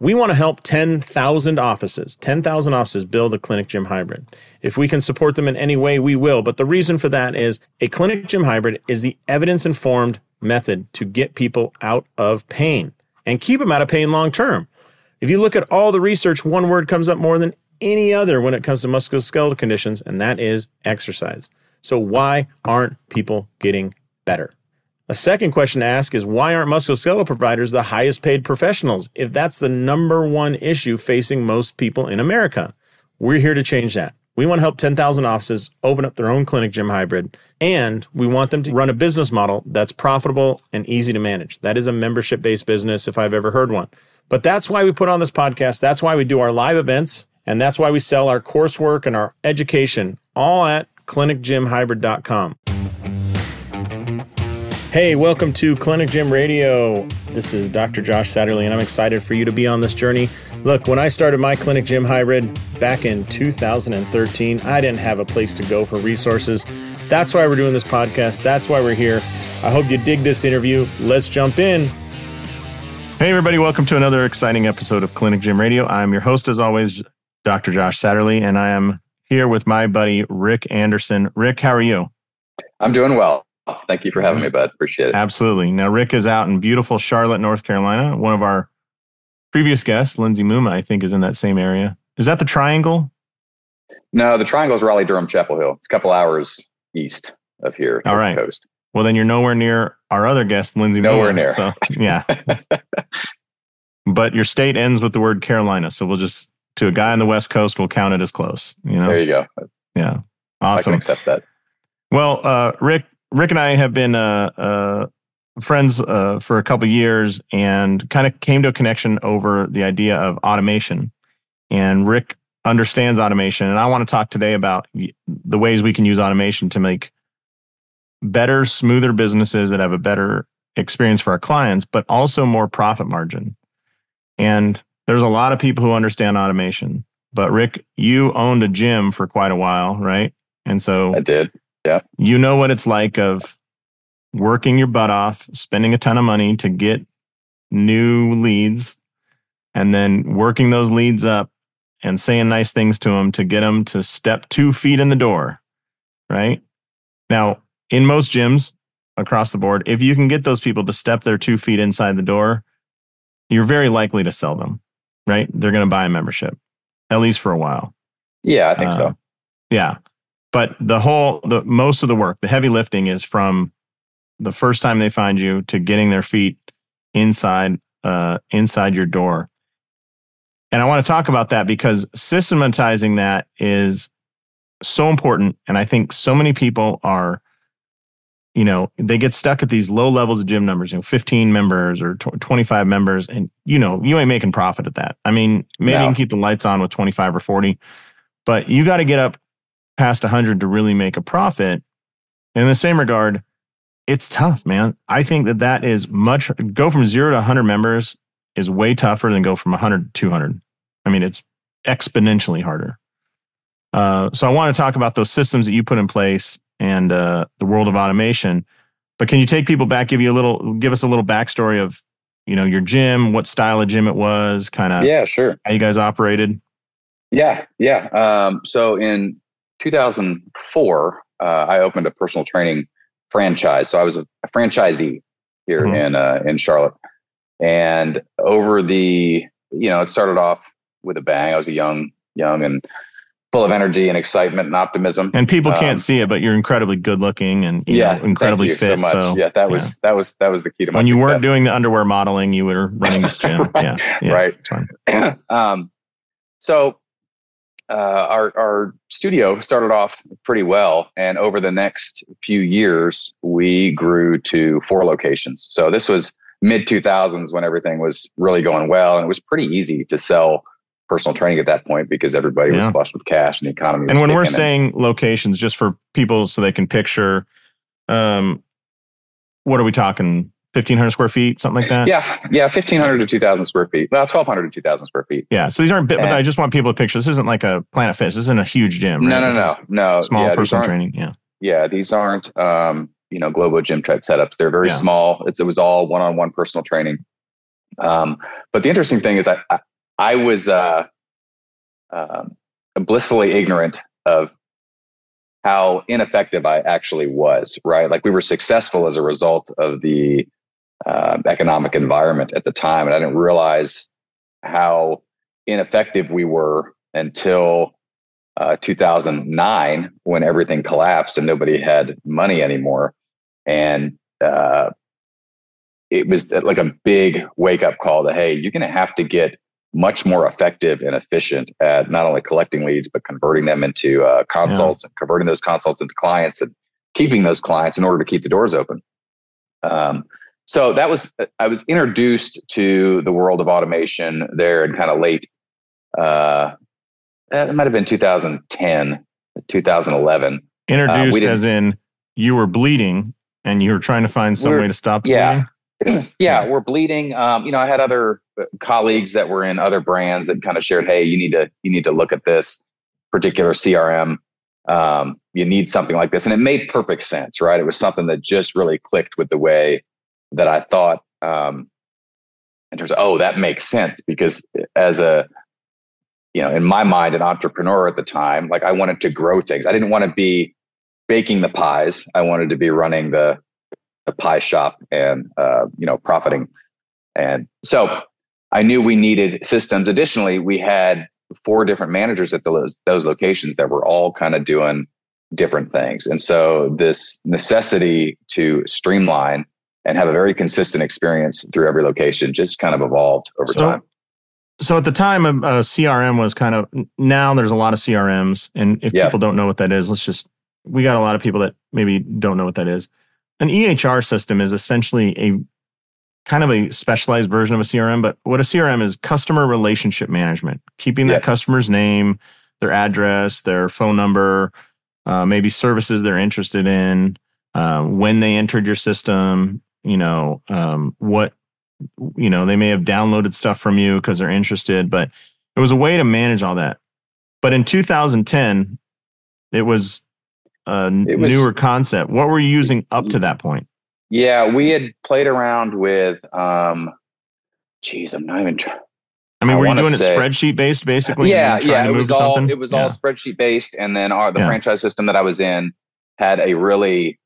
We want to help 10,000 offices, 10,000 offices build a clinic gym hybrid. If we can support them in any way, we will. But the reason for that is a clinic gym hybrid is the evidence informed method to get people out of pain and keep them out of pain long term. If you look at all the research, one word comes up more than any other when it comes to musculoskeletal conditions, and that is exercise. So, why aren't people getting better? A second question to ask is why aren't musculoskeletal providers the highest paid professionals if that's the number one issue facing most people in America? We're here to change that. We want to help 10,000 offices open up their own clinic gym hybrid, and we want them to run a business model that's profitable and easy to manage. That is a membership based business if I've ever heard one. But that's why we put on this podcast. That's why we do our live events, and that's why we sell our coursework and our education all at clinicgymhybrid.com. Hey, welcome to Clinic Gym Radio. This is Dr. Josh Satterley, and I'm excited for you to be on this journey. Look, when I started my Clinic Gym Hybrid back in 2013, I didn't have a place to go for resources. That's why we're doing this podcast. That's why we're here. I hope you dig this interview. Let's jump in. Hey, everybody, welcome to another exciting episode of Clinic Gym Radio. I'm your host, as always, Dr. Josh Satterley, and I am here with my buddy, Rick Anderson. Rick, how are you? I'm doing well. Thank you for having me, bud. Appreciate it. Absolutely. Now, Rick is out in beautiful Charlotte, North Carolina. One of our previous guests, Lindsay Muma, I think, is in that same area. Is that the Triangle? No, the Triangle is Raleigh, Durham, Chapel Hill. It's a couple hours east of here. All right. Coast. Well, then you're nowhere near our other guest, Lindsay. Nowhere Muma, near. So, yeah. but your state ends with the word Carolina, so we'll just to a guy on the West Coast, we'll count it as close. You know. There you go. Yeah. Awesome. I can accept that. Well, uh, Rick, Rick and I have been uh, uh, friends uh, for a couple years and kind of came to a connection over the idea of automation. And Rick understands automation. And I want to talk today about the ways we can use automation to make better, smoother businesses that have a better experience for our clients, but also more profit margin. And there's a lot of people who understand automation. But Rick, you owned a gym for quite a while, right? And so I did. Yeah. You know what it's like of working your butt off, spending a ton of money to get new leads, and then working those leads up and saying nice things to them to get them to step two feet in the door. Right. Now, in most gyms across the board, if you can get those people to step their two feet inside the door, you're very likely to sell them. Right. They're going to buy a membership, at least for a while. Yeah, I think uh, so. Yeah. But the whole, the most of the work, the heavy lifting is from the first time they find you to getting their feet inside, uh, inside your door. And I want to talk about that because systematizing that is so important. And I think so many people are, you know, they get stuck at these low levels of gym numbers, you know, 15 members or 25 members. And, you know, you ain't making profit at that. I mean, maybe no. you can keep the lights on with 25 or 40, but you got to get up past 100 to really make a profit. In the same regard, it's tough, man. I think that that is much go from 0 to 100 members is way tougher than go from 100 to 200. I mean, it's exponentially harder. Uh, so I want to talk about those systems that you put in place and uh, the world of automation. But can you take people back, give you a little, give us a little backstory of, you know, your gym, what style of gym it was, kind of, yeah, sure, how you guys operated. Yeah, yeah. Um, so in 2004, uh, I opened a personal training franchise. So I was a, a franchisee here mm-hmm. in uh, in Charlotte, and over the you know it started off with a bang. I was a young young and full of energy and excitement and optimism. And people can't um, see it, but you're incredibly good looking and yeah, know, incredibly fit. So, so, yeah, that was yeah. that was that was the key to my when you success. weren't doing the underwear modeling, you were running this gym. right. Yeah, yeah, right. um, so uh, our our studio started off pretty well, and over the next few years, we grew to four locations. So this was mid two thousands when everything was really going well, and it was pretty easy to sell personal training at that point because everybody was flush with cash and the economy. and when we're saying locations, just for people so they can picture, um, what are we talking? 1500 square feet, something like that? Yeah. Yeah. 1500 to 2000 square feet. Well, 1200 to 2000 square feet. Yeah. So these aren't, but I just want people to picture this isn't like a Planet Fitness. This isn't a huge gym. Right? No, no, no, no. Small yeah, personal training. Yeah. Yeah. These aren't, um, you know, global gym type setups. They're very yeah. small. It's, it was all one on one personal training. Um, but the interesting thing is I, I, I was uh, um, blissfully ignorant of how ineffective I actually was, right? Like we were successful as a result of the uh, economic environment at the time. And I didn't realize how ineffective we were until uh, 2009 when everything collapsed and nobody had money anymore. And uh, it was like a big wake up call to, hey, you're going to have to get much more effective and efficient at not only collecting leads, but converting them into uh, consults yeah. and converting those consults into clients and keeping those clients in order to keep the doors open. Um, so that was, I was introduced to the world of automation there in kind of late, uh, it might have been 2010, 2011. Introduced uh, as in you were bleeding and you were trying to find some way to stop yeah. bleeding? yeah, we're bleeding. Um, you know, I had other uh, colleagues that were in other brands that kind of shared, "Hey, you need to you need to look at this particular CRM. Um, you need something like this," and it made perfect sense, right? It was something that just really clicked with the way that I thought. Um, in terms of, oh, that makes sense because as a you know, in my mind, an entrepreneur at the time, like I wanted to grow things. I didn't want to be baking the pies. I wanted to be running the a pie shop and uh, you know profiting. And so I knew we needed systems. Additionally, we had four different managers at those those locations that were all kind of doing different things. And so this necessity to streamline and have a very consistent experience through every location just kind of evolved over so, time. So at the time, a, a, CRM was kind of now there's a lot of CRMs, and if yep. people don't know what that is, let's just we got a lot of people that maybe don't know what that is an EHR system is essentially a kind of a specialized version of a CRM, but what a CRM is customer relationship management, keeping that customer's name, their address, their phone number, uh, maybe services they're interested in, uh, when they entered your system, you know, um, what, you know, they may have downloaded stuff from you because they're interested, but it was a way to manage all that. But in 2010, it was a was, newer concept. What were you using up to that point? Yeah, we had played around with. um Geez, I'm not even. I mean, I were you doing say, it spreadsheet based, basically? Yeah, yeah. It was all something? it was yeah. all spreadsheet based, and then our the yeah. franchise system that I was in had a really.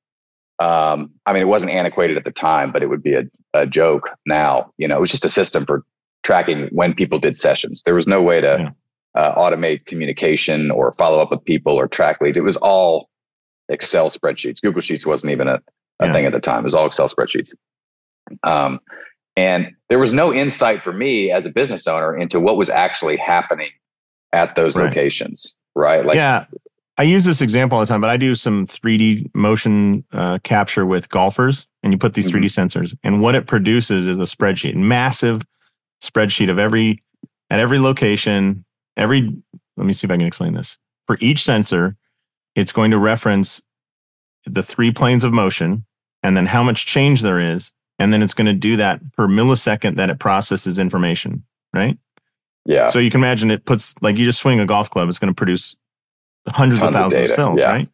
Um, I mean, it wasn't antiquated at the time, but it would be a, a joke now. You know, it was just a system for tracking when people did sessions. There was no way to yeah. uh, automate communication or follow up with people or track leads. It was all Excel spreadsheets. Google Sheets wasn't even a, a yeah. thing at the time. It was all Excel spreadsheets. Um, and there was no insight for me as a business owner into what was actually happening at those right. locations. Right. Like, yeah. I use this example all the time, but I do some 3D motion uh, capture with golfers, and you put these mm-hmm. 3D sensors, and what it produces is a spreadsheet, massive spreadsheet of every at every location, every. Let me see if I can explain this. For each sensor, it's going to reference the three planes of motion and then how much change there is. And then it's going to do that per millisecond that it processes information, right? Yeah. So you can imagine it puts, like you just swing a golf club, it's going to produce hundreds Tons of thousands of, of cells, yeah. right?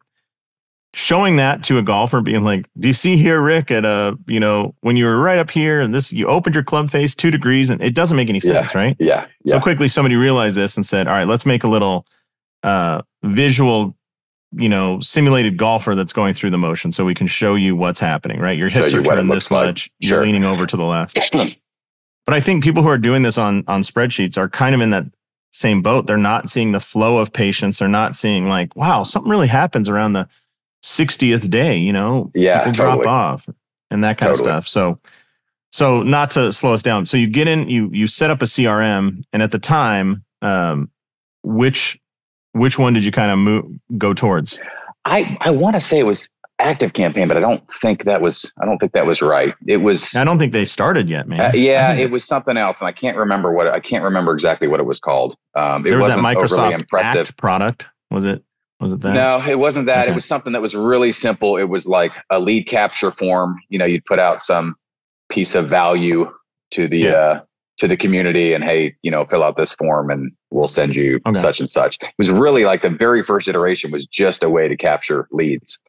Showing that to a golfer, being like, "Do you see here, Rick? At a you know when you were right up here, and this you opened your club face two degrees, and it doesn't make any sense, yeah. right? Yeah. yeah. So quickly, somebody realized this and said, "All right, let's make a little uh, visual you know, simulated golfer that's going through the motion so we can show you what's happening, right? Your hips are turned this like. much, sure. you're leaning over to the left. but I think people who are doing this on on spreadsheets are kind of in that same boat. They're not seeing the flow of patients. They're not seeing like, wow, something really happens around the 60th day, you know, yeah, people totally. drop off and that kind totally. of stuff. So so not to slow us down. So you get in, you you set up a CRM, and at the time, um, which which one did you kind of move go towards? I I want to say it was active campaign, but I don't think that was I don't think that was right. It was I don't think they started yet, man. Uh, yeah, it was something else, and I can't remember what I can't remember exactly what it was called. Um, it there was wasn't that Microsoft impressive Act product. Was it? Was it that? No, it wasn't that. Okay. It was something that was really simple. It was like a lead capture form. You know, you'd put out some piece of value to the yeah. uh, to the community and hey, you know, fill out this form and we'll send you okay. such and such. It was really like the very first iteration was just a way to capture leads.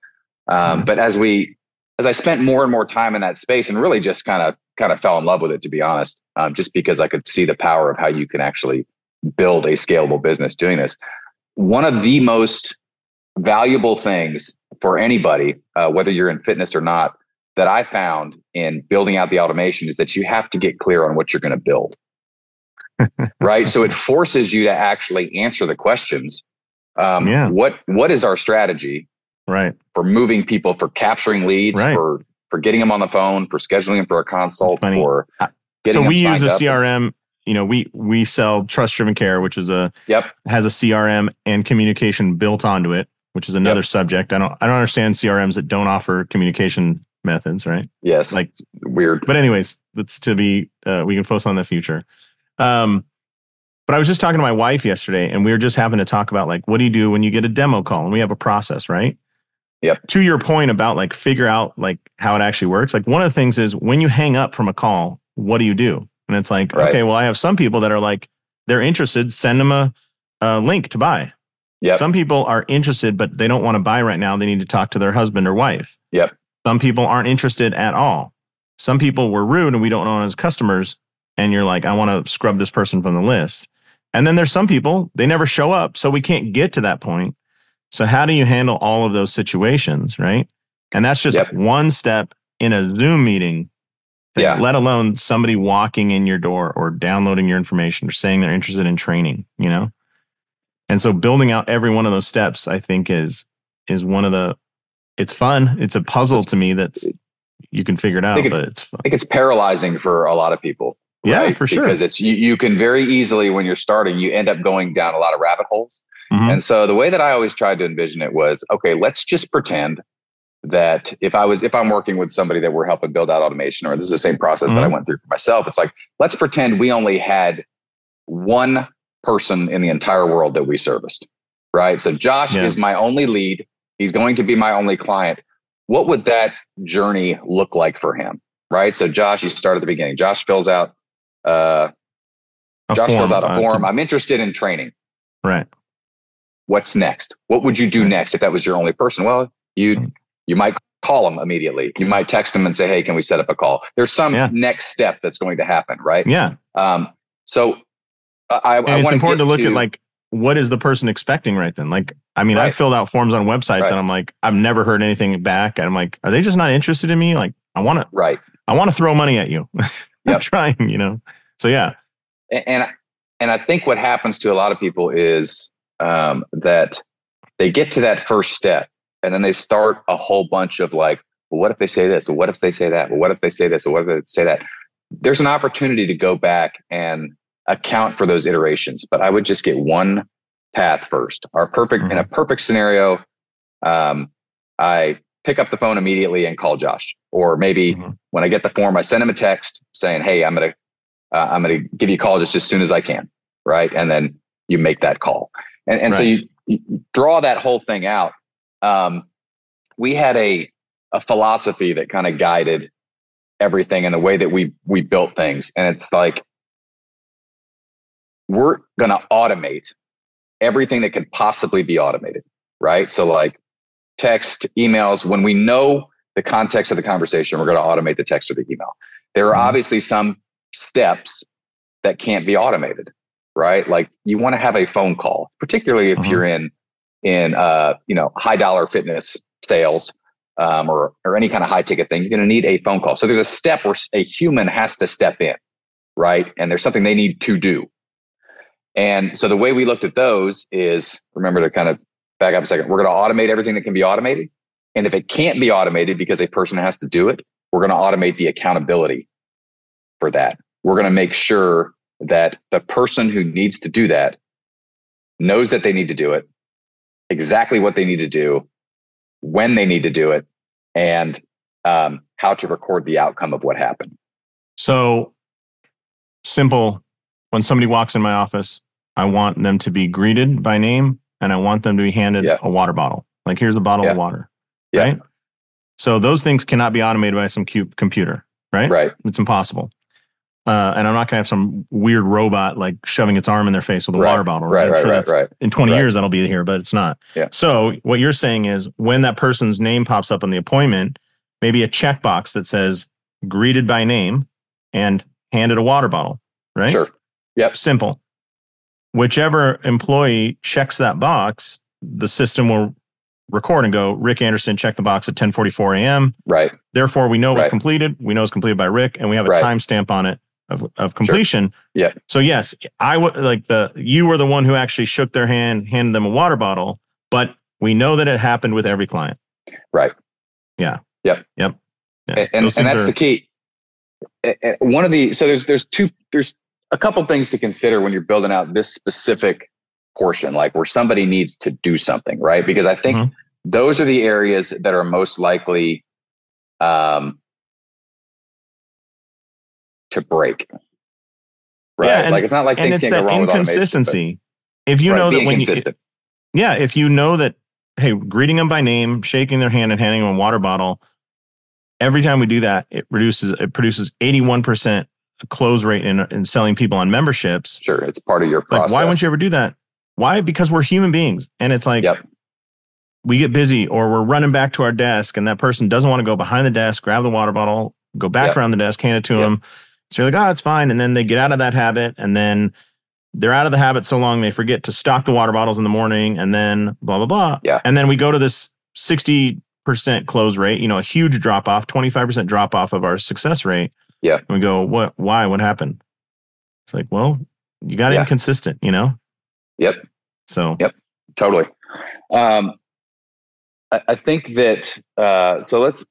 Um, mm-hmm. But as we, as I spent more and more time in that space and really just kind of kind of fell in love with it, to be honest, um, just because I could see the power of how you can actually build a scalable business doing this. One of the most valuable things for anybody, uh, whether you're in fitness or not, that I found in building out the automation is that you have to get clear on what you're going to build. right. So it forces you to actually answer the questions. Um, yeah. What What is our strategy? Right. For moving people, for capturing leads, right. for for getting them on the phone, for scheduling them for a consult, for so we use a CRM. You know, we we sell Trust Driven Care, which is a yep has a CRM and communication built onto it, which is another yep. subject. I don't I don't understand CRMs that don't offer communication methods, right? Yes, like weird. But anyways, that's to be. Uh, we can focus on the future. Um, but I was just talking to my wife yesterday, and we were just having to talk about like, what do you do when you get a demo call? And we have a process, right? Yep. To your point about like figure out like how it actually works. Like one of the things is when you hang up from a call, what do you do? And it's like, right. okay, well, I have some people that are like, they're interested, send them a, a link to buy. Yep. Some people are interested, but they don't want to buy right now. They need to talk to their husband or wife. Yep. Some people aren't interested at all. Some people were rude and we don't know as customers. And you're like, I want to scrub this person from the list. And then there's some people, they never show up. So we can't get to that point. So how do you handle all of those situations? Right. And that's just yep. one step in a Zoom meeting yeah. let alone somebody walking in your door or downloading your information or saying they're interested in training, you know? And so building out every one of those steps, I think is is one of the it's fun. It's a puzzle to me that's you can figure it out, it, but it's fun. I think it's paralyzing for a lot of people. Right? Yeah, for sure. Because it's you, you can very easily when you're starting, you end up going down a lot of rabbit holes. Mm-hmm. And so the way that I always tried to envision it was, okay, let's just pretend that if I was if I'm working with somebody that we're helping build out automation, or this is the same process mm-hmm. that I mm-hmm. went through for myself, it's like let's pretend we only had one person in the entire world that we serviced, right? So Josh yeah. is my only lead. He's going to be my only client. What would that journey look like for him, right? So Josh, you start at the beginning. Josh fills out. Uh, Josh form, fills out a uh, form. To, I'm interested in training. Right. What's next? What would you do next if that was your only person? Well, you mm. You might call them immediately. You might text them and say, "Hey, can we set up a call?" There's some yeah. next step that's going to happen, right? Yeah. Um, so I, and I it's important to look to, at like what is the person expecting right then. Like, I mean, right. I filled out forms on websites right. and I'm like, I've never heard anything back, and I'm like, are they just not interested in me? Like, I want to, right? I want to throw money at you. I'm yep. trying, you know. So yeah, and, and and I think what happens to a lot of people is um, that they get to that first step and then they start a whole bunch of like, well, what if they say this? Well, what if they say that? Well, what if they say this? Well, what if they say that? There's an opportunity to go back and account for those iterations, but I would just get one path first. Our perfect mm-hmm. in a mm-hmm. perfect scenario, um, I pick up the phone immediately and call Josh, or maybe mm-hmm. when I get the form, I send him a text saying, "Hey, I'm gonna uh, I'm gonna give you a call just as soon as I can," right? And then you make that call, and and right. so you, you draw that whole thing out um, we had a a philosophy that kind of guided everything and the way that we we built things. And it's like we're going to automate everything that could possibly be automated, right? So like text, emails. When we know the context of the conversation, we're going to automate the text or the email. There are mm-hmm. obviously some steps that can't be automated, right? Like you want to have a phone call, particularly if mm-hmm. you're in in uh, you know high dollar fitness sales um, or or any kind of high ticket thing, you're going to need a phone call. So there's a step where a human has to step in, right? And there's something they need to do. And so the way we looked at those is remember to kind of back up a second. We're going to automate everything that can be automated. And if it can't be automated because a person has to do it, we're going to automate the accountability for that. We're going to make sure that the person who needs to do that knows that they need to do it exactly what they need to do, when they need to do it, and um, how to record the outcome of what happened. So simple. When somebody walks in my office, I want them to be greeted by name and I want them to be handed yeah. a water bottle. Like, here's a bottle yeah. of water. Yeah. Right. So those things cannot be automated by some computer, right? Right. It's impossible. Uh, and I'm not going to have some weird robot like shoving its arm in their face with a right. water bottle. Right, right, sure right, right. In 20 years, that'll be here, but it's not. Yeah. So what you're saying is when that person's name pops up on the appointment, maybe a checkbox that says greeted by name and handed a water bottle, right? Sure. Yep. Simple. Whichever employee checks that box, the system will record and go, Rick Anderson checked the box at 1044 a.m. Right. Therefore, we know it was Right. completed. We know it's completed by Rick, and we have a Right. timestamp on it of, of completion. Yeah. So yes, I would like the you were the one who actually shook their hand, handed them a water bottle, but we know that it happened with every client. Right. Yeah. Yep. Yep. Yeah. and, and, and that's are- the key. One of the so there's there's two there's a couple things to consider when you're building out this specific portion, like where somebody needs to do something, right? Because I think Mhm. those are the areas that are most likely um, to break. Right, Yeah, and- like it's not like things can't go wrong with automation. but- If you right, know that when you, yeah, if you know that, hey, greeting them by name, shaking their hand, and handing them a water bottle, every time we do that, it reduces it produces eighty one percent close rate in, in selling people on memberships. sure, it's part of your It's like, process. why wouldn't you ever do that? Why? Because we're human beings, and it's like Yep. we get busy, or we're running back to our desk, and that person doesn't want to go behind the desk, grab the water bottle, go back Yep. around the desk, hand it to Yep. them. So you're like, oh, it's fine, and then they get out of that habit, and then they're out of the habit so long they forget to stock the water bottles in the morning, and then blah blah blah. Yeah. and then we go to this sixty percent close rate. You know, a huge drop off, twenty five percent drop off of our success rate. Yeah. and we go, what? Why? What happened? It's like, well, you got Yeah. inconsistent, you know. Yep. So Yep. totally. Um, I, I think that uh, so let's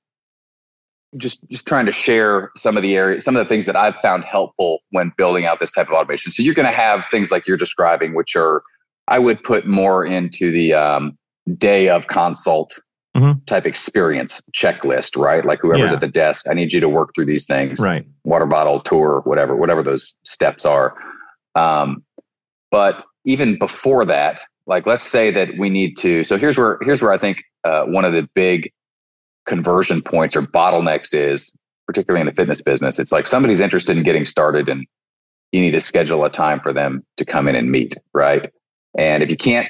just just trying to share some of the areas, some of the things that I've found helpful when building out this type of automation. So you're going to have things like you're describing, which are I would put more into the um, day of consult Mhm. type experience checklist, right? Like whoever's Yeah. at the desk, I need you to work through these things right, water bottle tour, whatever, whatever those steps are. Um, but even before that, like let's say that we need to. So here's where here's where I think uh, one of the big conversion points or bottlenecks is, particularly in the fitness business. It's like somebody's interested in getting started, and you need to schedule a time for them to come in and meet, right? And if you can't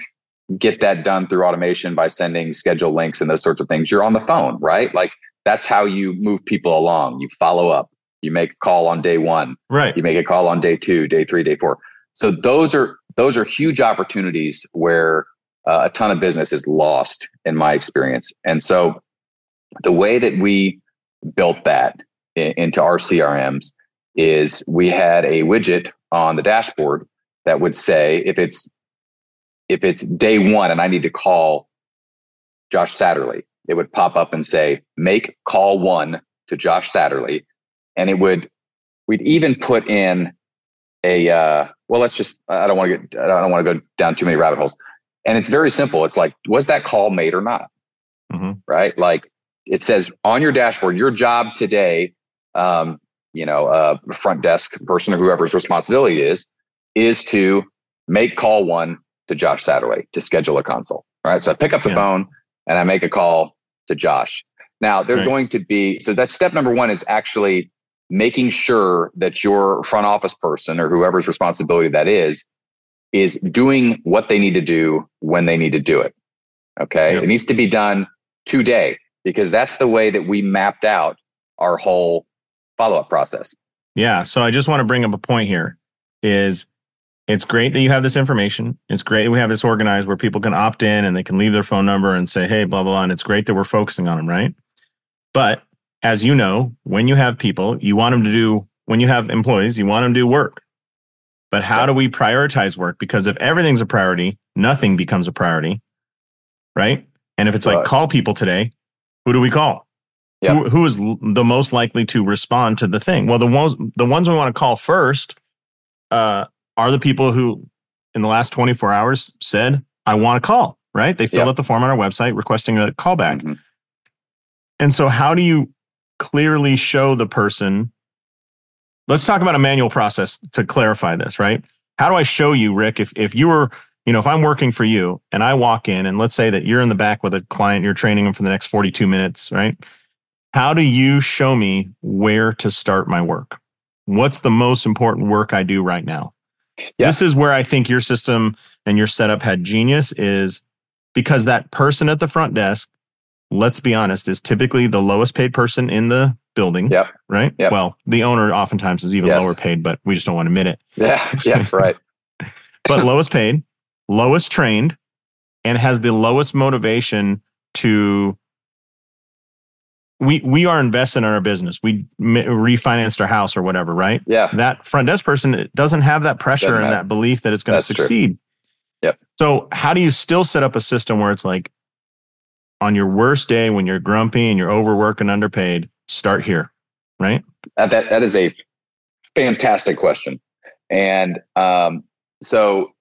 get that done through automation by sending schedule links and those sorts of things, you're on the phone, right? Like that's how you move people along. You follow up. You make a call on day one. right. You make a call on day two, day three, day four. So those are those are huge opportunities where uh, a ton of business is lost, in my experience. And so the way that we built that i- into our CRMs is we had a widget on the dashboard that would say if it's if it's day one and I need to call Josh Satterley, it would pop up and say make call one to Josh Satterley, and it would we'd even put in a uh, well let's just i don't want to get i don't want to go down too many rabbit holes. And it's very simple. It's like was that call made or not? Mhm. right? Like it says on your dashboard your job today um, you know uh, front desk person or whoever's responsibility is is to make call one to josh satterley to schedule a consult right so i pick up the Yeah. phone and i make a call to josh now there's Right. going to be so that's step number one is actually making sure that your front office person or whoever's responsibility that is is doing what they need to do when they need to do it okay Yep. it needs to be done today because that's the way that we mapped out our whole follow-up process Yeah. So I just want to bring up a point here is it's great that you have this information. It's great that we have this organized where people can opt in and they can leave their phone number and say, hey, blah, blah, blah. And it's great that we're focusing on them, right? But as you know, when you have people, you want them to do, when you have employees, you want them to do work. But how Yeah. do we prioritize work? Because if everything's a priority, nothing becomes a priority, right? And if it's like Right. call people today, who do we call? Yeah. Who, who is the most likely to respond to the thing? Well, the ones the ones we want to call first uh, are the people who, in the last 24 hours, said, "I want to call." Right? They filled Yeah. out the form on our website requesting a callback. Mhm. And so, how do you clearly show the person? Let's talk about a manual process to clarify this, right? How do I show you, Rick, if if you were, you know, if I'm working for you and I walk in and let's say that you're in the back with a client, you're training them for the next 42 minutes, right? How do you show me where to start my work? What's the most important work I do right now? Yeah. This is where I think your system and your setup had genius is because that person at the front desk let's be honest, is typically the lowest paid person in the building. Yep. Right. Yep. Well, the owner oftentimes is even Yes. lower paid, but we just don't want to admit it. Yeah. Yeah. Right. But lowest paid, lowest trained, and has the lowest motivation to. We we are invested in our business. We refinanced our house or whatever, right? Yeah. That front desk person doesn't have that pressure Doesn't and have- that belief that it's going to That's true. succeed. Yep. So how do you still set up a system where it's like on your worst day when you're grumpy and you're overworked and underpaid, start here, right? That, that, that is a fantastic question. And um, so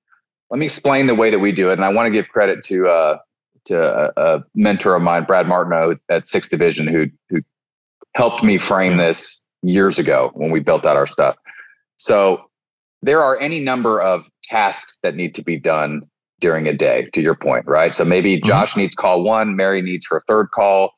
let me explain the way that we do it. And I want to give credit to uh, to a, a mentor of mine, Brad Martineau at Sixth Division, who who helped me frame this years ago when we built out our stuff. So there are any number of tasks that need to be done during a day, to your point, right? So maybe Josh needs call one, Mary needs her third call,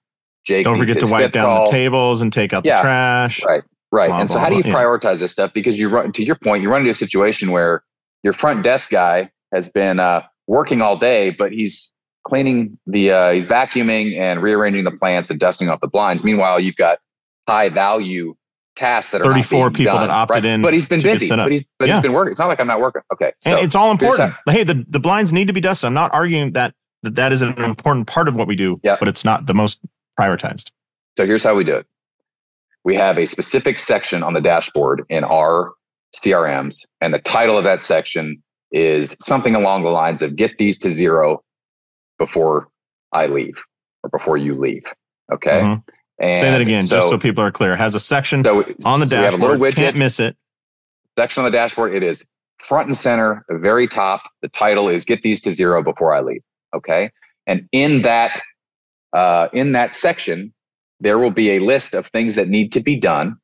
Jake Don't needs forget to wipe down call. the tables and take out Yeah. the trash. Right. Right. Blah, and so blah, how do you blah, yeah. prioritize this stuff? Because you run to your point, you run into a situation where your front desk guy has been uh, working all day, but he's cleaning the uh, he's vacuuming and rearranging the plants and dusting off the blinds. Meanwhile, you've got high value tasks that are not 34 being people done, that opted in But he's been busy. But he's but Yeah. he's been working. It's not like I'm not working. Okay. And So it's all important. Hey, the, the blinds need to be dusted. I'm not arguing that that, that is an important part of what we do, Yeah. but it's not the most prioritized. So here's how we do it. We have a specific section on the dashboard in our CRMs, and the title of that section is something along the lines of get these to zero before I leave or before you leave. Okay. Mhm. And Say that again, just so people are clear. It has a section so on the so we have a little dashboard. widget Can't miss it. section on the dashboard. It is front and center, the very top. The title is "Get these to zero before I leave." Okay, and in that uh, in that section, there will be a list of things that need to be done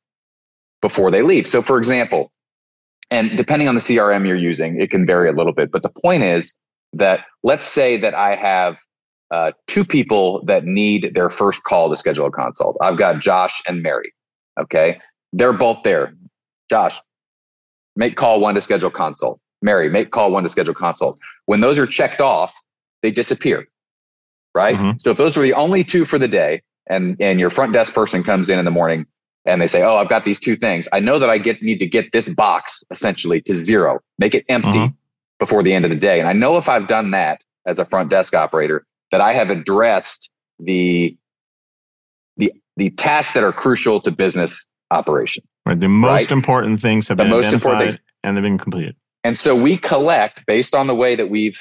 before they leave. So, for example, and depending on the CRM you're using, it can vary a little bit. But the point is that let's say that I have uh, two people that need their first call to schedule a consult. I've got Josh and Mary. Okay, they're both there. Josh, make call one to schedule consult. Mary, make call one to schedule consult. When those are checked off, they disappear. Right. Mhm. So if those were the only two for the day, and and your front desk person comes in in the morning and they say, "Oh, I've got these two things. I know that I get need to get this box essentially to zero, make it empty Mhm. before the end of the day." And I know if I've done that as a front desk operator, that I have addressed the the the tasks that are crucial to business operation. Right. The most Right. important things have The been most important identified and they've been completed. And so we collect based on the way that we've,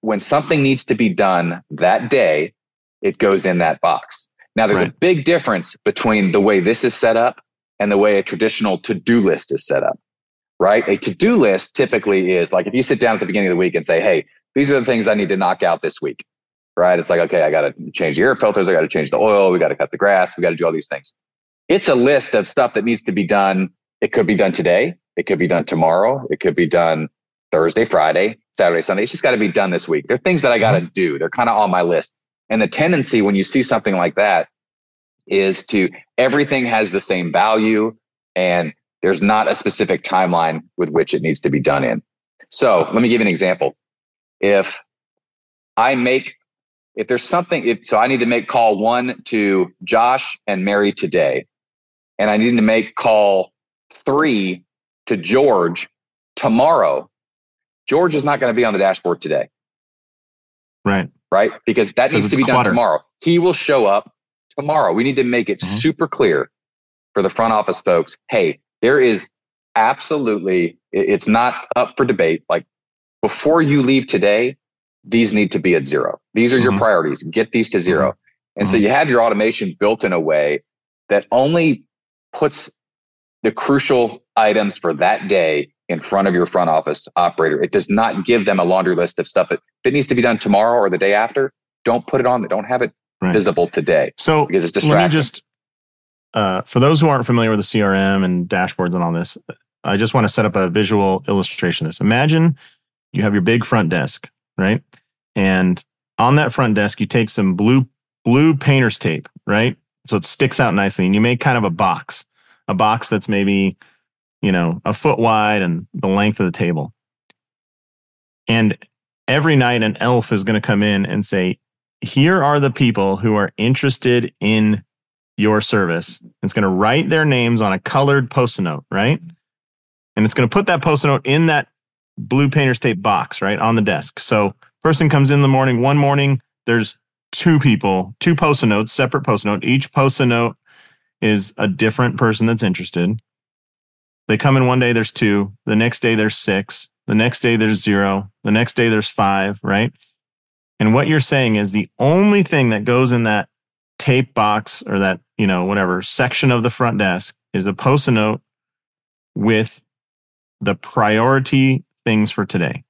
when something needs to be done that day, it goes in that box. Now, there's a big difference between the way this is set up and the way a traditional to do list is set up, right? A to do list typically is like if you sit down at the beginning of the week and say, hey, these are the things I need to knock out this week, right? It's like, okay, I got to change the air filters, I got to change the oil, we got to cut the grass, we got to do all these things. It's a list of stuff that needs to be done. It could be done today, it could be done tomorrow, it could be done Thursday, Friday, Saturday, Sunday. It's just got to be done this week. They're things that I got to mm-hmm. do. They're kind of on my list. And the tendency when you see something like that is to everything has the same value and there's not a specific timeline with which it needs to be done in. So let me give you an example. If I make, if there's something, if, so I need to make call one to Josh and Mary today, and I need to make call three to George tomorrow, George is not going to be on the dashboard today Right. Right? Because that needs to be it's done tomorrow. He will show up tomorrow. We need to make it Mhm. super clear for the front office folks. Hey, there is absolutely, it's not up for debate. Like before you leave today, these need to be at zero. These are your Mhm. priorities. Get these to 0 And so Mhm. you have your automation built in a way that only puts the crucial items for that day in front of your front office operator. It does not give them a laundry list of stuff that if it needs to be done tomorrow or the day after. Don't put it on. there. Don't have it Right. visible today So because it's let me just, uh, for those who aren't familiar with the CRM and dashboards and all this, I just want to set up a visual illustration of this. Imagine you have your big front desk, right? And on that front desk, you take some blue blue painter's tape, right? So it sticks out nicely, and you make kind of a box, a box that's maybe, you know, a foot wide and the length of the table. And every night, an elf is going to come in and say, here are the people who are interested in your service. It's going to write their names on a colored post-it note, right? And it's going to put that post-it note in that blue painter's tape box, right, on the desk. So person comes in the morning, one morning, there's two people, two post-it notes, separate post-it note. Each post-it note is a different person that's interested. They come in one day, there's two. The next day, there's six. The next day, there's zero. The next day, there's five, right? And what you're saying is the only thing that goes in that tape box or that, you know, whatever section of the front desk is the post-it note with the priority things for today.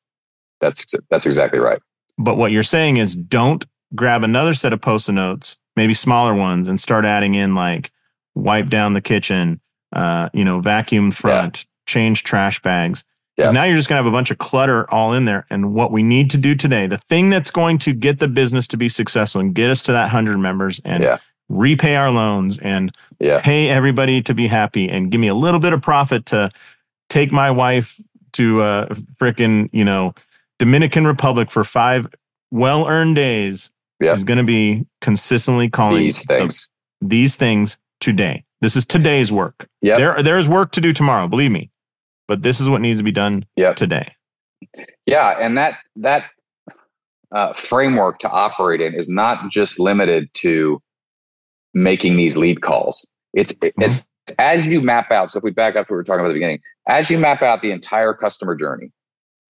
That's that's exactly right. But what you're saying is don't grab another set of post-it notes, maybe smaller ones, and start adding in like wipe down the kitchen, uh, you know, vacuum front, yeah. change trash bags. Because yeah. now you're just going to have a bunch of clutter all in there. And what we need to do today, the thing that's going to get the business to be successful and get us to that 100 members and yeah. repay our loans and yeah. pay everybody to be happy and give me a little bit of profit to take my wife to uh, freaking, you know, Dominican Republic for five well earned days is going to be consistently calling these things. The, these things today. This is today's work. Yeah. There, there's work to do tomorrow, believe me. But this is what needs to be done yep. today. Yeah. And that, that uh, framework to operate in is not just limited to making these lead calls. It's, mm-hmm. it's as you map out. So if we back up to what we were talking about at the beginning, as you map out the entire customer journey,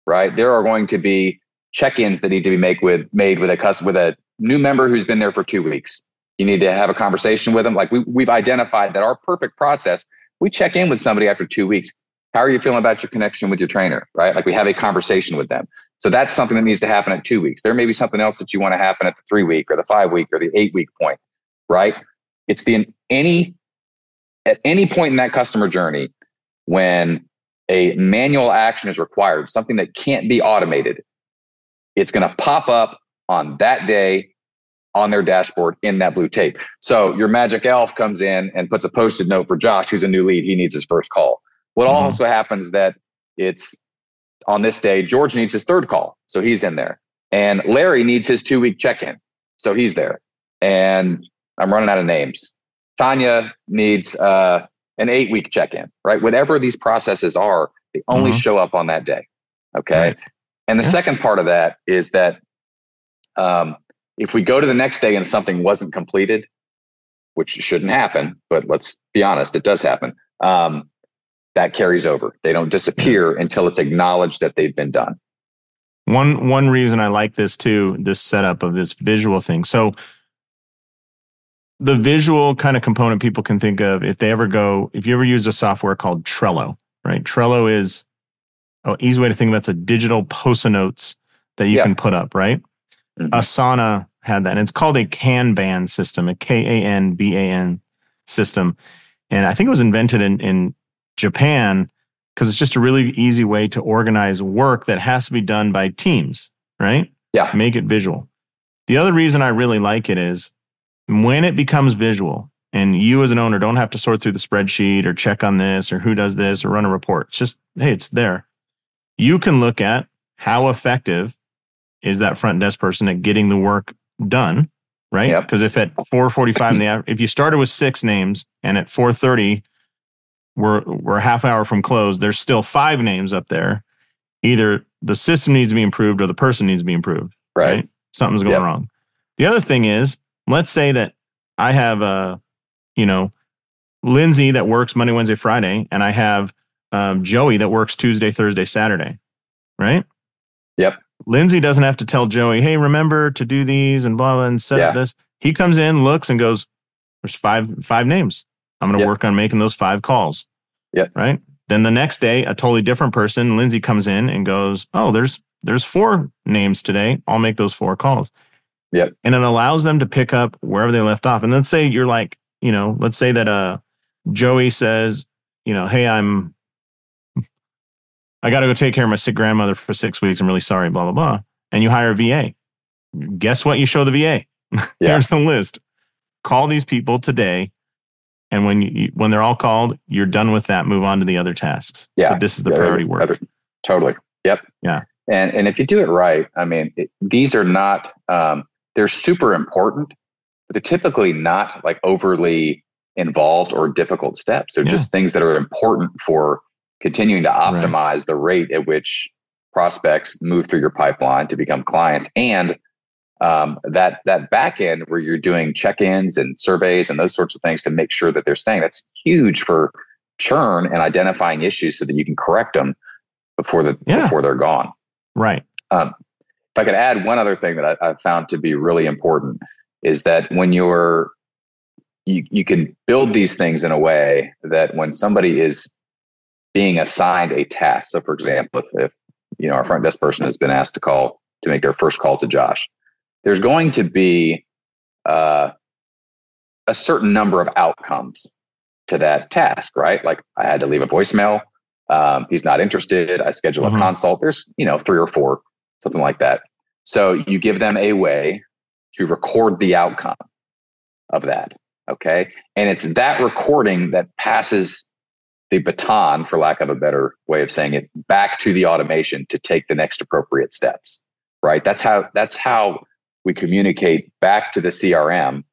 right, there are going to be check-ins that need to be made with made with a customer with a new member who's been there for two weeks. You need to have a conversation with them. Like we, we've identified that our perfect process, we check in with somebody after two weeks. How are you feeling about your connection with your trainer? Right? Like we have a conversation with them. So that's something that needs to happen at two weeks. There may be something else that you want to happen at the three week or the five week or the eight week point, right? It's the any at any point in that customer journey when a manual action is required, something that can't be automated, it's going to pop up on that day on their dashboard in that blue tape. So your magic elf comes in and puts a post-it note for Josh, who's a new lead. He needs his first call. What mm-hmm. also happens that it's on this day, George needs his third call. So he's in there. And Larry needs his two week check in. So he's there. And I'm running out of names. Tanya needs uh, an eight week check in, right? Whatever these processes are, they only mm-hmm. show up on that day. Okay. Right. And the yeah. second part of that is that um, if we go to the next day and something wasn't completed, which shouldn't happen, but let's be honest, it does happen. Um, that carries over. They don't disappear until it's acknowledged that they've been done. One one reason I like this too, this setup of this visual thing. So the visual kind of component people can think of if they ever go, if you ever use a software called Trello, right? Trello is an easy way to think about it's a digital post notes that you yeah. can put up, right? Mm-hmm. Asana had that. And it's called a Kanban system, a K A N B A N system. And I think it was invented in, in Japan because it's just a really easy way to organize work that has to be done by teams, right? Yeah. Make it visual. The other reason I really like it is when it becomes visual and you as an owner don't have to sort through the spreadsheet or check on this or who does this or run a report. It's just, hey, it's there. You can look at how effective is that front desk person at getting the work done, right? Because yep. if at 4:45 in the if you started with six names and at 4:30 we're we're a half hour from close, there's still five names up there. Either the system needs to be improved or the person needs to be improved. Right. right? Something's going yep. wrong. The other thing is let's say that I have a, you know, Lindsay that works Monday, Wednesday, Friday, and I have um, Joey that works Tuesday, Thursday, Saturday, right? Yep. Lindsay doesn't have to tell Joey, hey, remember to do these and blah, blah, and set yeah. up this. He comes in, looks, and goes, there's five five names. I'm going to yep. work on making those five calls. Yep. Right. Then the next day, a totally different person, Lindsay comes in and goes, oh, there's there's four names today. I'll make those four calls. Yeah. And it allows them to pick up wherever they left off. And let's say you're like, you know, let's say that uh Joey says, you know, hey, I'm I got to go take care of my sick grandmother for six weeks. I'm really sorry, blah, blah, blah. And you hire a VA. Guess what? You show the VA. Yeah. Here's the list. Call these people today. And when you, when they're all called, you're done with that. Move on to the other tasks. Yeah. But this is the yeah, priority work. Totally. Yep. Yeah. And and if you do it right, I mean, it, these are not um, they're super important, but they're typically not like overly involved or difficult steps. They're yeah. just things that are important for continuing to optimize right. the rate at which prospects move through your pipeline to become clients and um, that that back end where you're doing check-ins and surveys and those sorts of things to make sure that they're staying that's huge for churn and identifying issues so that you can correct them before the yeah. before they're gone right um, if i could add one other thing that I, I found to be really important is that when you're you, you can build these things in a way that when somebody is being assigned a task so for example if, if you know our front desk person has been asked to call to make their first call to josh there's going to be uh, a certain number of outcomes to that task, right? Like I had to leave a voicemail. Um, he's not interested. I schedule mm-hmm. a consult. There's, you know, three or four, something like that. So you give them a way to record the outcome of that. Okay. And it's that recording that passes the baton, for lack of a better way of saying it, back to the automation to take the next appropriate steps. Right. That's how, that's how we communicate back to the CRM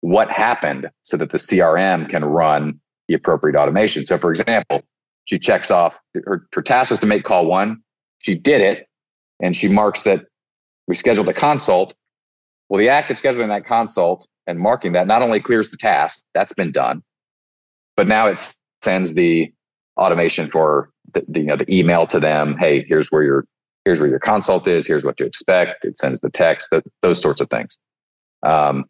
what happened so that the CRM can run the appropriate automation. So, for example, she checks off her, her task was to make call one. She did it and she marks that we scheduled a consult. Well, the act of scheduling that consult and marking that not only clears the task, that's been done, but now it sends the automation for the, the, you know the email to them. Hey, here's where your here's where your consult is, here's what to expect. It sends the text, that, those sorts of things. Um,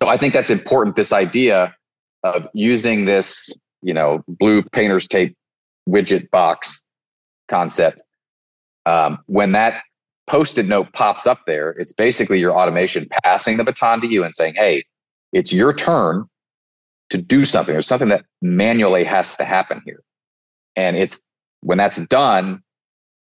so I think that's important. This idea of using this, you know, blue painter's tape widget box concept. Um, when that post-it note pops up there, it's basically your automation passing the baton to you and saying, "Hey, it's your turn to do something. There's something that manually has to happen here." And it's when that's done,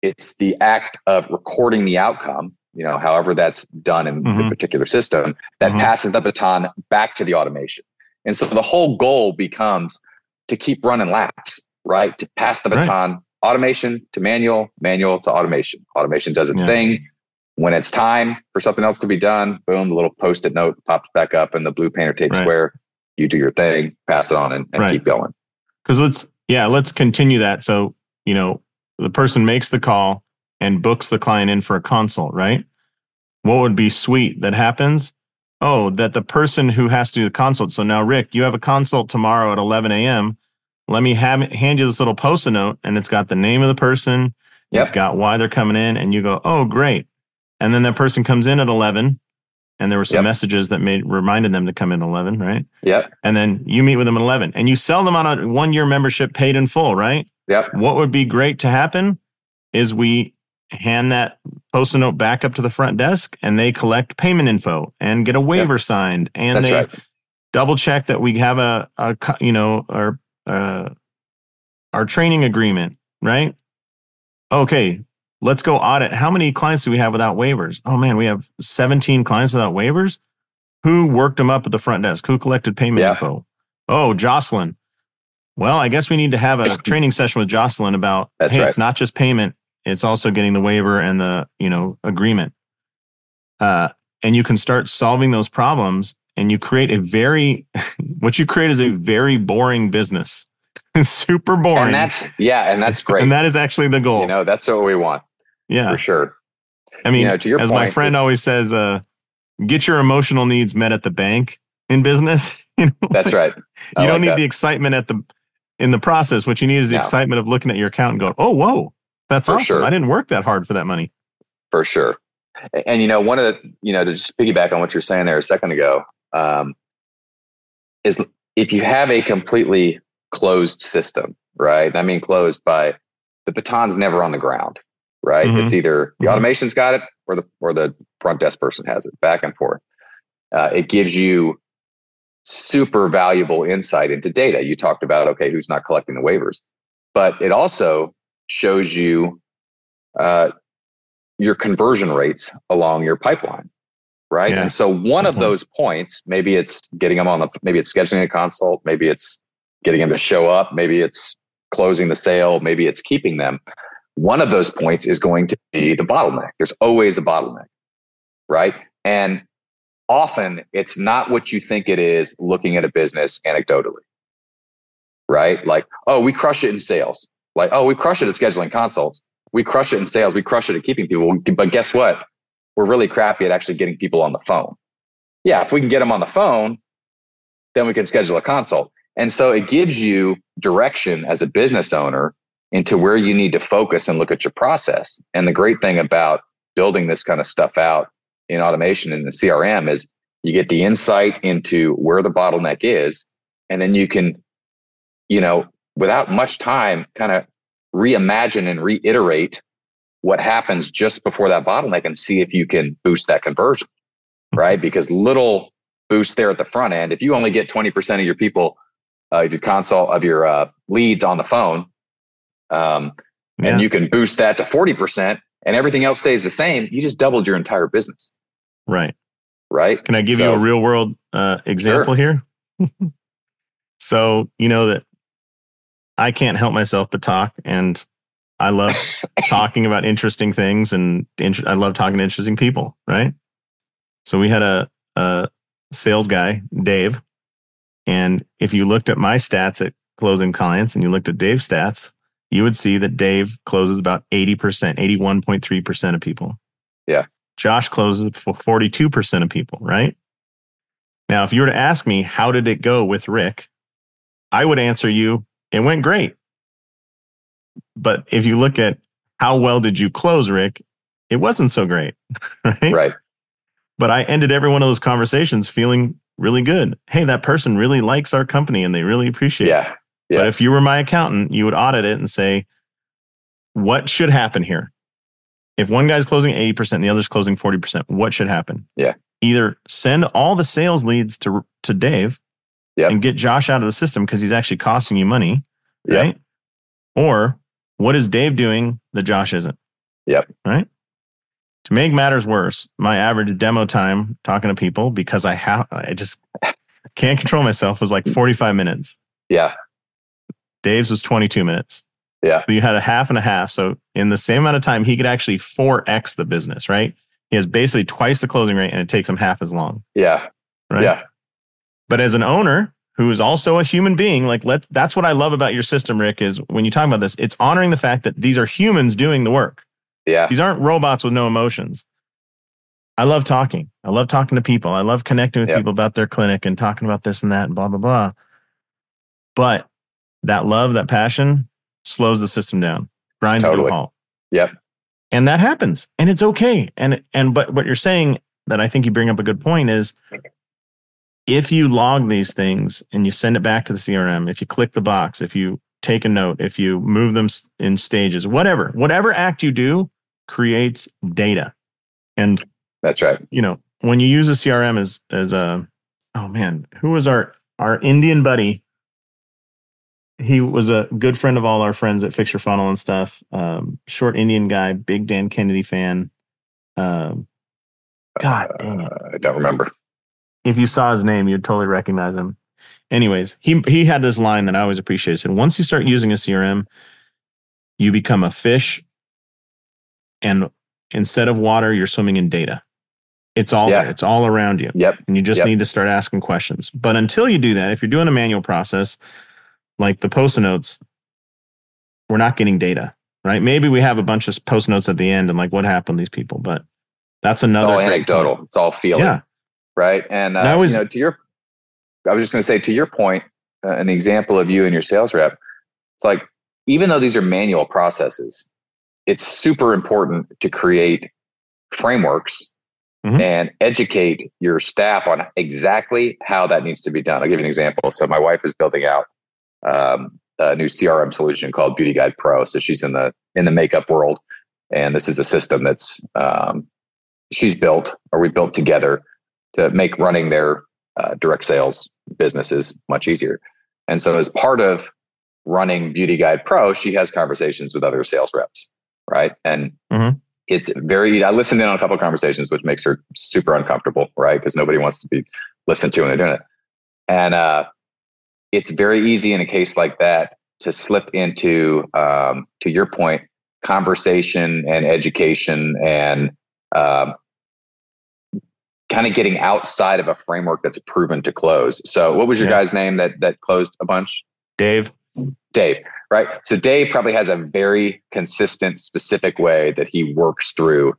it's the act of recording the outcome you know however that's done in mm-hmm. the particular system that mm-hmm. passes the baton back to the automation and so the whole goal becomes to keep running laps right to pass the baton right. automation to manual manual to automation automation does its yeah. thing when it's time for something else to be done boom the little post-it note pops back up and the blue painter tape right. square you do your thing pass it on and, and right. keep going because let's yeah let's continue that so you know the person makes the call and books the client in for a consult, right? What would be sweet that happens? Oh, that the person who has to do the consult. So now, Rick, you have a consult tomorrow at 11 a.m. Let me have, hand you this little post-it note, and it's got the name of the person. Yep. It's got why they're coming in, and you go, oh, great. And then that person comes in at 11, and there were some yep. messages that made reminded them to come in 11, right? Yep. And then you meet with them at 11, and you sell them on a one-year membership paid in full, right? Yep. What would be great to happen is we hand that post-it note back up to the front desk and they collect payment info and get a waiver yep. signed and That's they right. double check that we have a, a you know our uh, our training agreement right okay let's go audit how many clients do we have without waivers oh man we have 17 clients without waivers who worked them up at the front desk who collected payment yeah. info oh jocelyn well, I guess we need to have a training session with Jocelyn about That's hey, right. it's not just payment, it's also getting the waiver and the, you know, agreement. Uh, and you can start solving those problems and you create a very what you create is a very boring business. It's Super boring. And that's yeah, and that's great. and that is actually the goal. You know, that's what we want. Yeah. For sure. I mean, you know, to your as point, my friend always says, uh, get your emotional needs met at the bank in business. You know, that's right. I you don't need that. the excitement at the in the process. What you need is the no. excitement of looking at your account and going, "Oh, whoa, that's for awesome! Sure. I didn't work that hard for that money." For sure. And you know, one of the you know to just piggyback on what you're saying there a second ago um, is if you have a completely closed system, right? I mean, closed by the baton's never on the ground, right? Mm-hmm. It's either the mm-hmm. automation's got it or the or the front desk person has it, back and forth. Uh, it gives you super valuable insight into data. You talked about, okay, who's not collecting the waivers, but it also shows you uh, your conversion rates along your pipeline, right? Yeah. And so one of those points, maybe it's getting them on the, maybe it's scheduling a consult, maybe it's getting them to show up, maybe it's closing the sale, maybe it's keeping them. One of those points is going to be the bottleneck. There's always a bottleneck, right? And often it's not what you think it is looking at a business anecdotally. Right? Like, oh, we crush it in sales. Like, oh, we crush it at scheduling consults. We crush it in sales. We crush it at keeping people. But guess what? We're really crappy at actually getting people on the phone. Yeah, if we can get them on the phone, then we can schedule a consult. And so it gives you direction as a business owner into where you need to focus and look at your process. And the great thing about building this kind of stuff out in automation in the CRM is you get the insight into where the bottleneck is, and then you can, you know, without much time, kind of reimagine and reiterate what happens just before that bottleneck and see if you can boost that conversion, right? Because little boost there at the front end, if you only get 20% of your people, uh, of your consult, of your uh, leads on the phone, um, yeah. and you can boost that to 40% and everything else stays the same, you just doubled your entire business. Right. Right. Can I give so, you a real world uh, example sure. here? so, you know that I can't help myself but talk, and I love talking about interesting things, and int- I love talking to interesting people. Right. So we had a, a sales guy, Dave, and if you looked at my stats at closing clients and you looked at Dave's stats, you would see that Dave closes about 80%, 81.3% of people. Yeah. Josh closes for 42% of people, right? Now, if you were to ask me, how did it go with Rick? I would answer you, it went great. But if you look at how well did you close, Rick, it wasn't so great, right? Right. But I ended every one of those conversations feeling really good. Hey, that person really likes our company and they really appreciate yeah. it. Yeah. But if you were my accountant, you would audit it and say, what should happen here? If one guy's closing 80% and the other's closing 40%, what should happen? Yeah. Either send all the sales leads to to Dave yep. and get Josh out of the system because he's actually costing you money. Right. Or what is Dave doing that Josh isn't? Yep. Right. To make matters worse, my average demo time talking to people because I have I just can't control myself was like 45 minutes. Yeah. Dave's was 22 minutes. Yeah. So you had a half and a half. So in the same amount of time, he could actually 4x the business, right? He has basically twice the closing rate and it takes him half as long. Yeah. Right. Yeah. But as an owner who is also a human being, like let that's what I love about your system, Rick, is when you talk about this, it's honoring the fact that these are humans doing the work. Yeah. These aren't robots with no emotions. I love talking. I love talking to people. I love connecting with yep. people about their clinic and talking about this and that and blah, blah, blah. But that love, that passion slows the system down, grinds totally. to a halt. Yep. And that happens. And it's okay. And and but what you're saying that I think you bring up a good point is if you log these things and you send it back to the CRM, if you click the box, if you take a note, if you move them in stages, whatever, whatever act you do creates data. And that's right. You know, when you use a CRM as as a oh man, who was our our Indian buddy he was a good friend of all our friends at Fix Your Funnel and stuff. Um, short Indian guy, big Dan Kennedy fan. Um, God dang it. Uh, I don't remember. If you saw his name, you'd totally recognize him. Anyways, he he had this line that I always appreciated. He said, once you start using a CRM, you become a fish, and instead of water, you're swimming in data. It's all yeah. there. It's all around you. Yep. And you just yep. need to start asking questions. But until you do that, if you're doing a manual process, like the post notes, we're not getting data, right? Maybe we have a bunch of post notes at the end and like what happened to these people, but that's another it's all anecdotal. Point. It's all feeling, yeah. right? And uh, was, you know, to your, I was just going to say to your point, uh, an example of you and your sales rep. It's like even though these are manual processes, it's super important to create frameworks Mm-hmm. and educate your staff on exactly how that needs to be done. I'll give you an example. So my wife is building out um, a new CRM solution called Beauty Guide Pro. So she's in the in the makeup world, and this is a system that's um, she's built or we built together to make running their uh, direct sales businesses much easier. And so, as part of running Beauty Guide Pro, she has conversations with other sales reps, right? And mm-hmm. it's very. I listened in on a couple of conversations, which makes her super uncomfortable, right? Because nobody wants to be listened to when they're doing it. And uh, it's very easy in a case like that to slip into, um, to your point, conversation and education and um, kind of getting outside of a framework that's proven to close. So, what was your yeah. guy's name that that closed a bunch? Dave. Dave, right? So Dave probably has a very consistent, specific way that he works through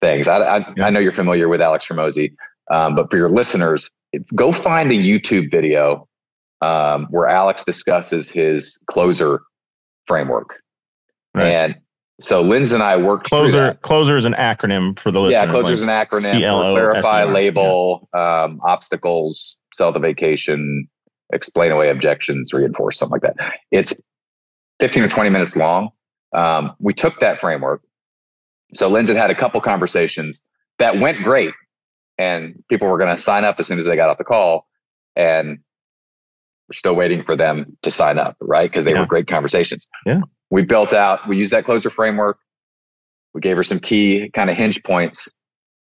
things. I, I, yeah. I know you're familiar with Alex Hormozi, um, but for your listeners, go find a YouTube video um, where Alex discusses his closer framework. Right. And so Linz and I worked closer. Closer is an acronym for the listeners. Yeah, closer is an acronym. C-L-O- clarify, label, yeah. um, obstacles, sell the vacation, explain away objections, reinforce something like that. It's 15 or 20 minutes long. Um, we took that framework. So Linz had had a couple conversations that went great, and people were going to sign up as soon as they got off the call, and we're still waiting for them to sign up, right? Because they yeah. were great conversations. Yeah we built out, we used that closer framework. We gave her some key kind of hinge points.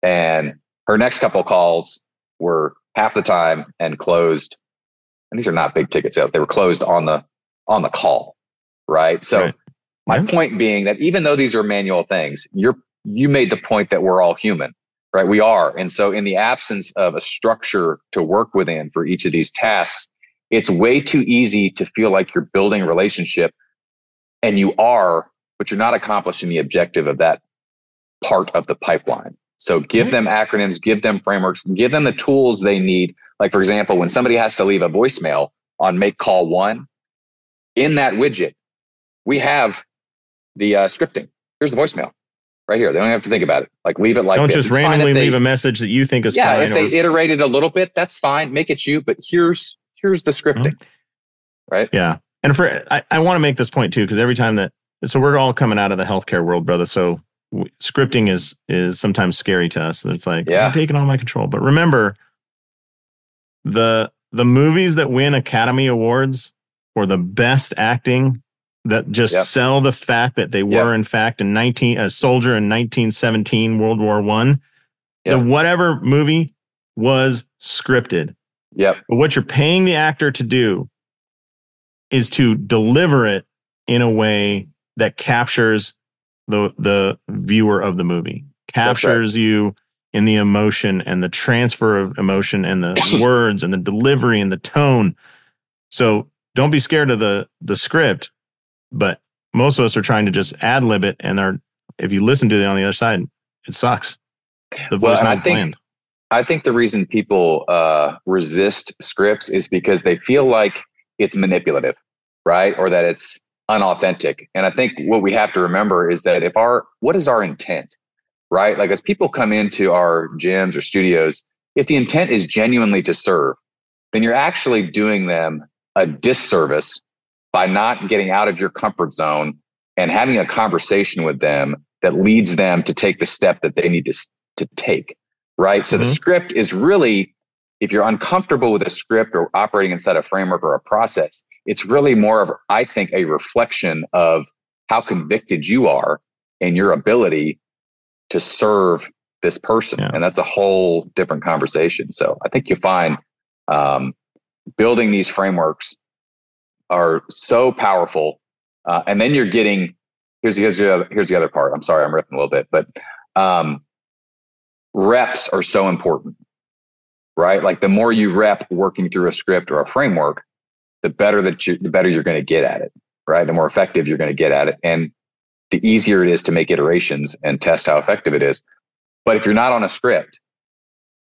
And her next couple calls were half the time and closed. And these are not big ticket sales. They were closed on the on the call. Right. So right. my yeah. point being that even though these are manual things, you're you made the point that we're all human. Right. We are. And so in the absence of a structure to work within for each of these tasks, it's way too easy to feel like you're building a relationship and you are, but you're not accomplishing the objective of that part of the pipeline. So give mm-hmm. them acronyms, give them frameworks, give them the tools they need. Like, for example, when somebody has to leave a voicemail on make call one, in that widget, we have the uh, scripting. Here's the voicemail right here. They don't have to think about it. Like leave it like don't this. just it's randomly they, leave a message that you think is yeah. Fine if they iterated a little bit, that's fine. Make it you, but here's here's the scripting, mm-hmm. right? Yeah, and for I, I want to make this point too because every time that so we're all coming out of the healthcare world, brother. So w- scripting is is sometimes scary to us. It's like yeah. I'm taking all my control. But remember, the the movies that win Academy Awards for the best acting that just yep. sell the fact that they were yep. in fact a 19 a soldier in 1917 World War 1 yep. the whatever movie was scripted. Yep. But what you're paying the actor to do is to deliver it in a way that captures the the viewer of the movie captures right. you in the emotion and the transfer of emotion and the words and the delivery and the tone so don't be scared of the the script but most of us are trying to just ad lib it and are if you listen to it on the other side it sucks the voice well, not bland I think the reason people uh, resist scripts is because they feel like it's manipulative, right? Or that it's unauthentic. And I think what we have to remember is that if our, what is our intent, right? Like as people come into our gyms or studios, if the intent is genuinely to serve, then you're actually doing them a disservice by not getting out of your comfort zone and having a conversation with them that leads them to take the step that they need to, to take. Right. So mm-hmm. the script is really, if you're uncomfortable with a script or operating inside a framework or a process, it's really more of, I think, a reflection of how convicted you are in your ability to serve this person. Yeah. And that's a whole different conversation. So I think you find um, building these frameworks are so powerful. Uh, and then you're getting, here's, here's, the other, here's the other part. I'm sorry, I'm ripping a little bit, but um, reps are so important, right? Like the more you rep working through a script or a framework, the better that you, the better you're going to get at it, right? The more effective you're going to get at it. And the easier it is to make iterations and test how effective it is. But if you're not on a script,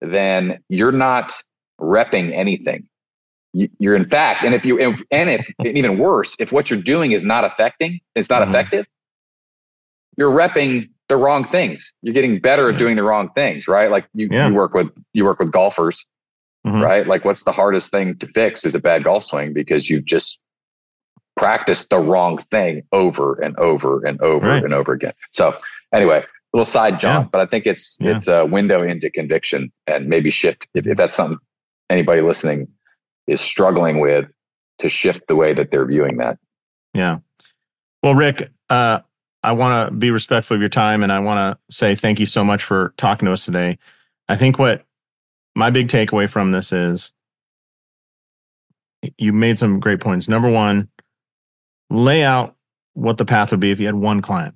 then you're not repping anything. You're in fact, and if you, and if, and even worse, if what you're doing is not affecting, it's not mm-hmm. effective, you're repping the wrong things. You're getting better at doing the wrong things, right? Like you, yeah. you work with, you work with golfers mm-hmm. right? Like, what's the hardest thing to fix is a bad golf swing because you've just practiced the wrong thing over and over and over right. and over again. So, anyway, little side jump, yeah. but I think it's yeah. it's a window into conviction and maybe shift if, if that's something anybody listening is struggling with to shift the way that they're viewing that. Yeah. Well, Rick, uh, I want to be respectful of your time and I want to say thank you so much for talking to us today. I think what my big takeaway from this is you made some great points. Number one, lay out what the path would be if you had one client.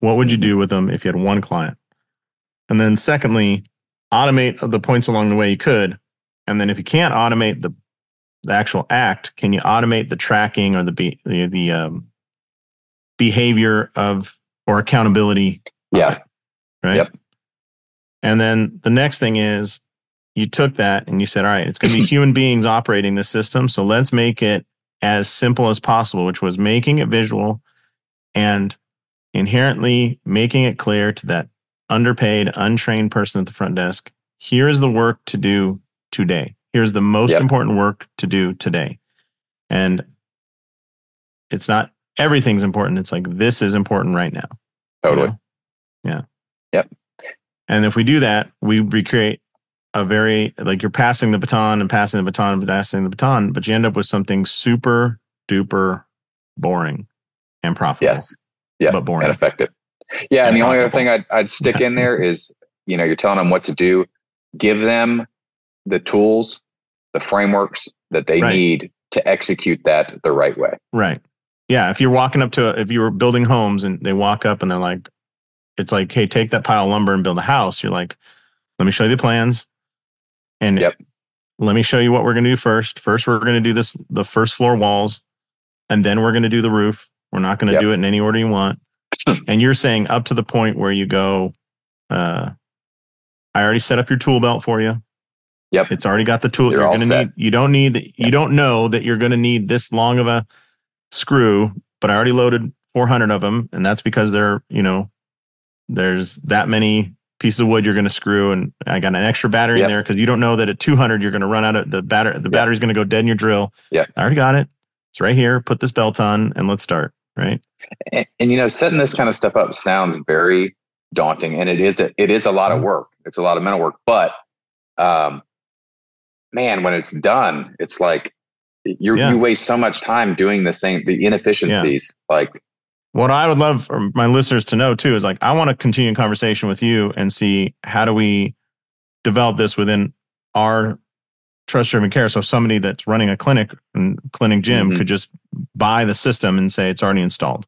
What would you do with them if you had one client? And then, secondly, automate the points along the way you could. And then if you can't automate the the actual act, can you automate the tracking or the the, the um, behavior of or accountability? Yeah. Right. Yep. And then the next thing is you took that and you said, all right, it's going to be human beings operating the system. So let's make it as simple as possible, which was making it visual and inherently making it clear to that underpaid, untrained person at the front desk here is the work to do today. Here's the most yep. important work to do today. And it's not everything's important. It's like this is important right now. Totally. You know? Yeah. Yep. And if we do that, we recreate a very like you're passing the baton and passing the baton and passing the baton, but you end up with something super duper boring and profitable. Yes. Yeah. But boring. And effective. Yeah. And, and the only other thing I'd, I'd stick in there is, you know, you're telling them what to do. Give them the tools, the frameworks that they right. need to execute that the right way. Right. Yeah. If you're walking up to, a, if you were building homes and they walk up and they're like, it's like, hey, take that pile of lumber and build a house. You're like, let me show you the plans. And yep. let me show you what we're going to do first. First, we're going to do this, the first floor walls, and then we're going to do the roof. We're not going to yep. do it in any order you want. and you're saying up to the point where you go, uh, I already set up your tool belt for you. Yep. It's already got the tool. You're, you're going to need, you don't need, yep. you don't know that you're going to need this long of a screw, but I already loaded 400 of them. And that's because they're, you know, there's that many pieces of wood you're going to screw. And I got an extra battery yep. in there because you don't know that at 200, you're going to run out of the battery. The yep. battery's going to go dead in your drill. Yeah. I already got it. It's right here. Put this belt on and let's start. Right. And, and, you know, setting this kind of stuff up sounds very daunting and it is, a, it is a lot of mm-hmm. work. It's a lot of mental work, but, um, man, when it's done, it's like you yeah. you waste so much time doing the same the inefficiencies. Yeah. Like what I would love for my listeners to know too is like I want to continue conversation with you and see how do we develop this within our trust driven care. So somebody that's running a clinic and clinic gym mm-hmm. could just buy the system and say it's already installed.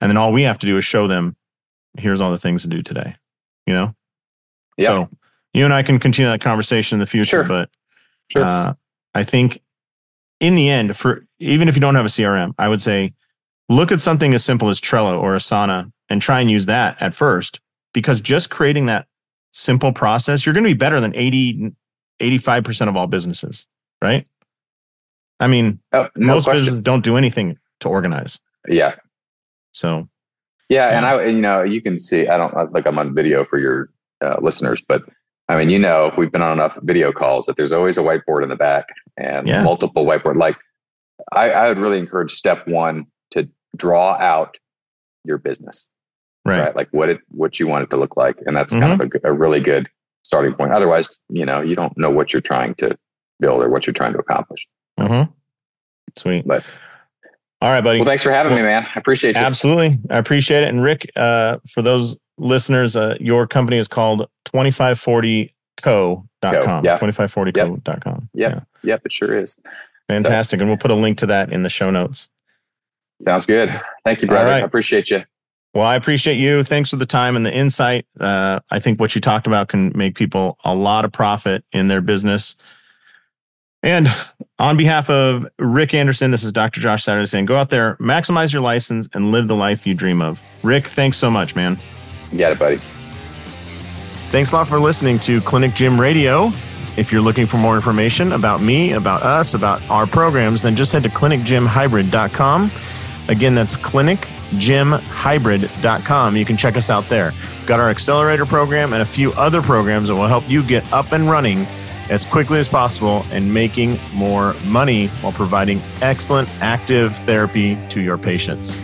And then all we have to do is show them here's all the things to do today. You know? Yeah. So you and I can continue that conversation in the future, sure. but Sure. Uh, I think in the end, for even if you don't have a CRM, I would say look at something as simple as Trello or Asana and try and use that at first because just creating that simple process, you're going to be better than 80, 85% of all businesses, right? I mean, oh, no most question. businesses don't do anything to organize. Yeah. So, yeah, yeah, and I, you know, you can see. I don't like I'm on video for your uh, listeners, but I mean, you know, we've been on enough video calls that there's always a whiteboard in the back and yeah. multiple whiteboard. Like, I, I would really encourage step one to draw out your business, right? right? Like what it what you want it to look like, and that's mm-hmm. kind of a, a really good starting point. Otherwise, you know, you don't know what you're trying to build or what you're trying to accomplish. Mm-hmm. Sweet, but all right, buddy. Well, thanks for having well, me, man. I appreciate you. Absolutely, I appreciate it. And Rick, uh, for those listeners, uh, your company is called 2540co.com. Yeah. 2540co.com. Yep. Yeah. Yep. It sure is. Fantastic. So, and we'll put a link to that in the show notes. Sounds good. Thank you, brother. Right. I appreciate you. Well, I appreciate you. Thanks for the time and the insight. Uh, I think what you talked about can make people a lot of profit in their business. And on behalf of Rick Anderson, this is Dr. Josh Satterley saying go out there, maximize your license, and live the life you dream of. Rick, thanks so much, man. You got it, buddy. Thanks a lot for listening to Clinic Gym Radio. If you're looking for more information about me, about us, about our programs, then just head to clinicgymhybrid.com. Again, that's clinicgymhybrid.com. You can check us out there. We've got our accelerator program and a few other programs that will help you get up and running as quickly as possible and making more money while providing excellent active therapy to your patients.